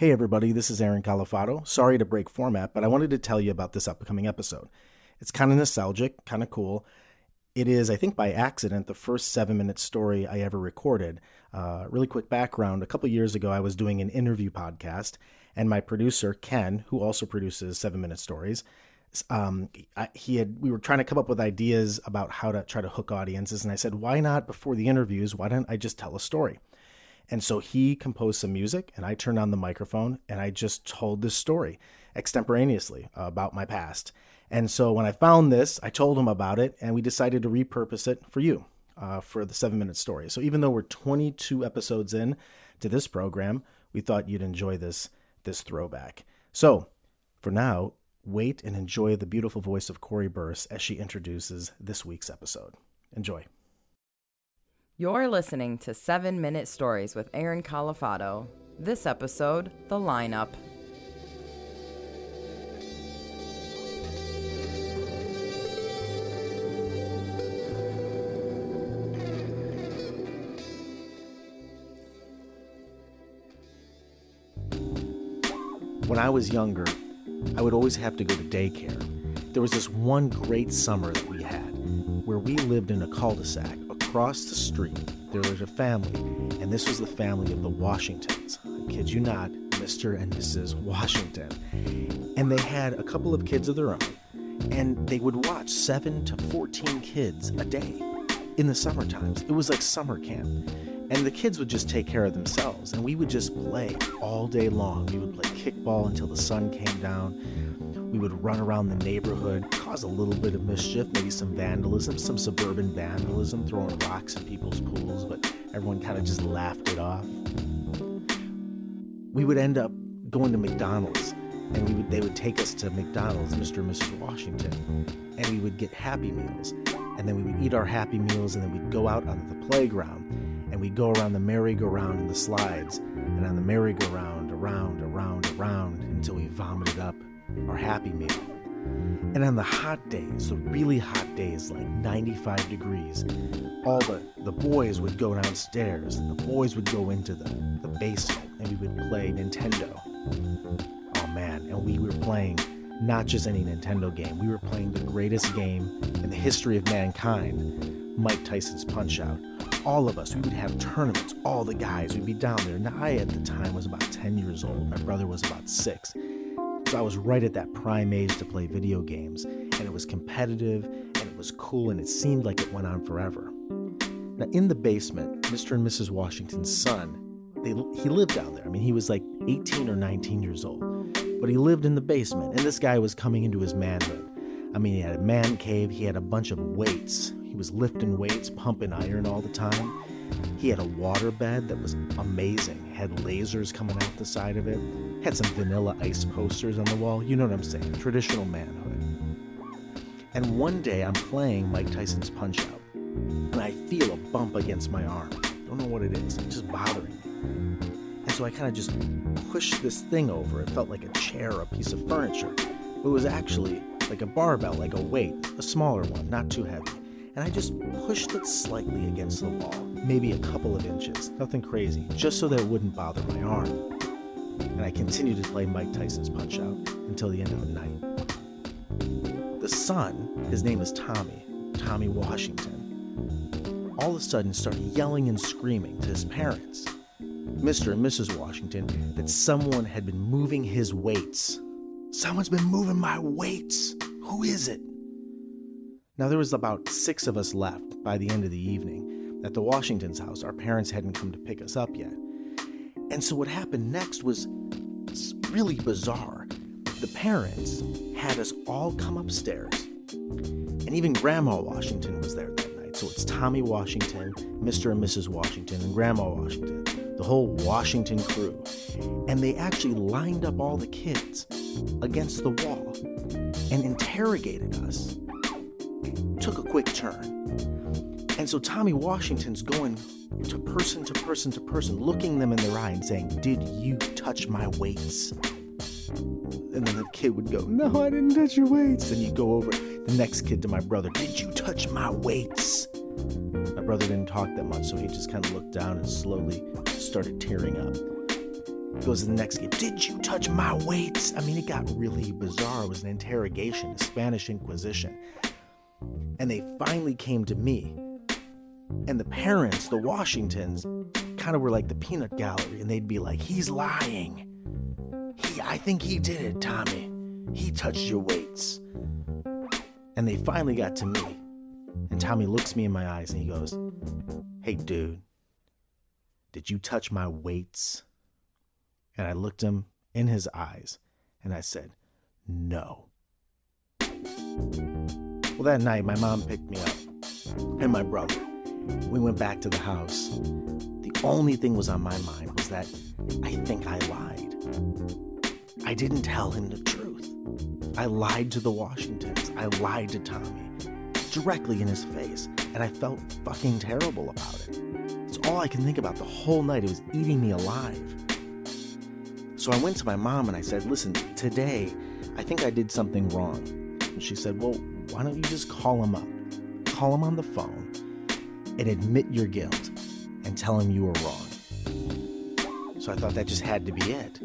Hey everybody, this is Aaron Calafato. Sorry to break format, but I wanted to tell you about this upcoming episode. It's kind of nostalgic, kind of cool. It is, I think by accident, the first seven minute story I ever recorded. Uh, really quick background a couple years ago, I was doing an interview podcast, and my producer, Ken, who also produces seven minute stories, um, he had we were trying to come up with ideas about how to try to hook audiences, and I said, why not before the interviews? Why don't I just tell a story? And so he composed some music, and I turned on the microphone and I just told this story extemporaneously about my past. And so when I found this, I told him about it, and we decided to repurpose it for you uh, for the seven minute story. So even though we're 22 episodes in to this program, we thought you'd enjoy this this throwback. So for now, wait and enjoy the beautiful voice of Corey Burse as she introduces this week's episode. Enjoy. You're listening to 7 Minute Stories with Aaron Calafato. This episode, The Lineup. When I was younger, I would always have to go to daycare. There was this one great summer that we had where we lived in a cul de sac. Across the street, there was a family, and this was the family of the Washingtons. I kid you not, Mr. and Mrs. Washington. And they had a couple of kids of their own, and they would watch 7 to 14 kids a day in the summer times. It was like summer camp. And the kids would just take care of themselves, and we would just play all day long. We would play kickball until the sun came down. We would run around the neighborhood, cause a little bit of mischief, maybe some vandalism, some suburban vandalism, throwing rocks in people's pools, but everyone kind of just laughed it off. We would end up going to McDonald's, and we would, they would take us to McDonald's, Mr. and Mrs. Washington, and we would get Happy Meals. And then we would eat our Happy Meals, and then we'd go out onto the playground and we'd go around the merry-go-round and the slides, and on the merry-go-round, around, around, around, until we vomited up our Happy Meal. And on the hot days, the really hot days, like 95 degrees, all the, the boys would go downstairs, and the boys would go into the, the basement, and we would play Nintendo. Oh man, and we were playing not just any Nintendo game, we were playing the greatest game in the history of mankind Mike Tyson's Punch Out all of us, we would have tournaments, all the guys, we'd be down there. Now, I at the time was about 10 years old, my brother was about six. So I was right at that prime age to play video games, and it was competitive, and it was cool, and it seemed like it went on forever. Now, in the basement, Mr. and Mrs. Washington's son, they, he lived down there. I mean, he was like 18 or 19 years old, but he lived in the basement, and this guy was coming into his manhood. I mean, he had a man cave, he had a bunch of weights, he was lifting weights, pumping iron all the time. He had a water bed that was amazing, had lasers coming out the side of it, had some vanilla ice posters on the wall. You know what I'm saying? Traditional manhood. And one day I'm playing Mike Tyson's Punch Out, and I feel a bump against my arm. Don't know what it is, it's just bothering me. And so I kind of just pushed this thing over. It felt like a chair, a piece of furniture. It was actually like a barbell, like a weight, a smaller one, not too heavy and I just pushed it slightly against the wall, maybe a couple of inches, nothing crazy, just so that it wouldn't bother my arm. And I continued to play Mike Tyson's Punch Out until the end of the night. The son, his name is Tommy, Tommy Washington, all of a sudden started yelling and screaming to his parents, Mr. and Mrs. Washington, that someone had been moving his weights. Someone's been moving my weights. Who is it? Now, there was about six of us left by the end of the evening at the Washington's house. Our parents hadn't come to pick us up yet. And so, what happened next was really bizarre. The parents had us all come upstairs, and even Grandma Washington was there that night. So, it's Tommy Washington, Mr. and Mrs. Washington, and Grandma Washington, the whole Washington crew. And they actually lined up all the kids against the wall and interrogated us took a quick turn. And so Tommy Washington's going to person to person to person, looking them in their eye and saying, Did you touch my weights? And then the kid would go, No, I didn't touch your weights. Then you go over the next kid to my brother, Did you touch my weights? My brother didn't talk that much, so he just kind of looked down and slowly started tearing up. Goes to the next kid, Did you touch my weights? I mean, it got really bizarre. It was an interrogation, a Spanish Inquisition. And they finally came to me. And the parents, the Washingtons, kind of were like the peanut gallery, and they'd be like, he's lying. He, I think he did it, Tommy. He touched your weights. And they finally got to me. And Tommy looks me in my eyes and he goes, Hey, dude, did you touch my weights? And I looked him in his eyes and I said, No. Well, that night, my mom picked me up and my brother. We went back to the house. The only thing was on my mind was that I think I lied. I didn't tell him the truth. I lied to the Washingtons. I lied to Tommy directly in his face, and I felt fucking terrible about it. It's all I can think about the whole night. It was eating me alive. So I went to my mom and I said, Listen, today I think I did something wrong. And she said, Well, why don't you just call him up? Call him on the phone and admit your guilt and tell him you were wrong. So I thought that just had to be it.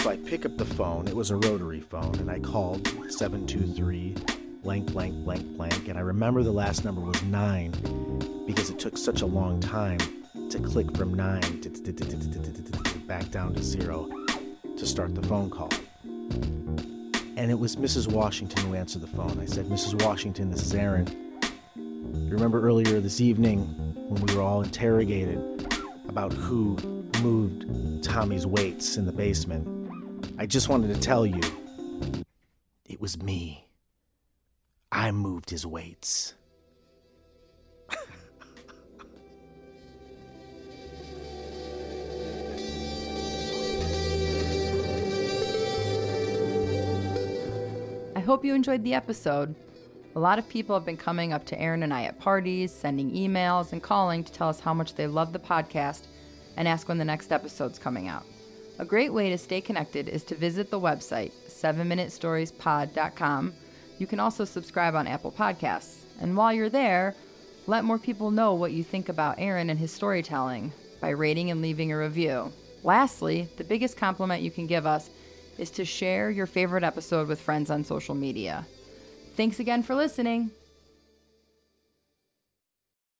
So I pick up the phone. It was a rotary phone, and I called 723 blank, blank, blank, blank. And I remember the last number was nine because it took such a long time to click from nine to back down to zero to start the phone call. And it was Mrs. Washington who answered the phone. I said, Mrs. Washington, this is Aaron. You remember earlier this evening when we were all interrogated about who moved Tommy's weights in the basement? I just wanted to tell you it was me. I moved his weights. Hope you enjoyed the episode. A lot of people have been coming up to Aaron and I at parties, sending emails, and calling to tell us how much they love the podcast and ask when the next episode's coming out. A great way to stay connected is to visit the website, 7minutestoriespod.com. You can also subscribe on Apple Podcasts. And while you're there, let more people know what you think about Aaron and his storytelling by rating and leaving a review. Lastly, the biggest compliment you can give us is to share your favorite episode with friends on social media. Thanks again for listening.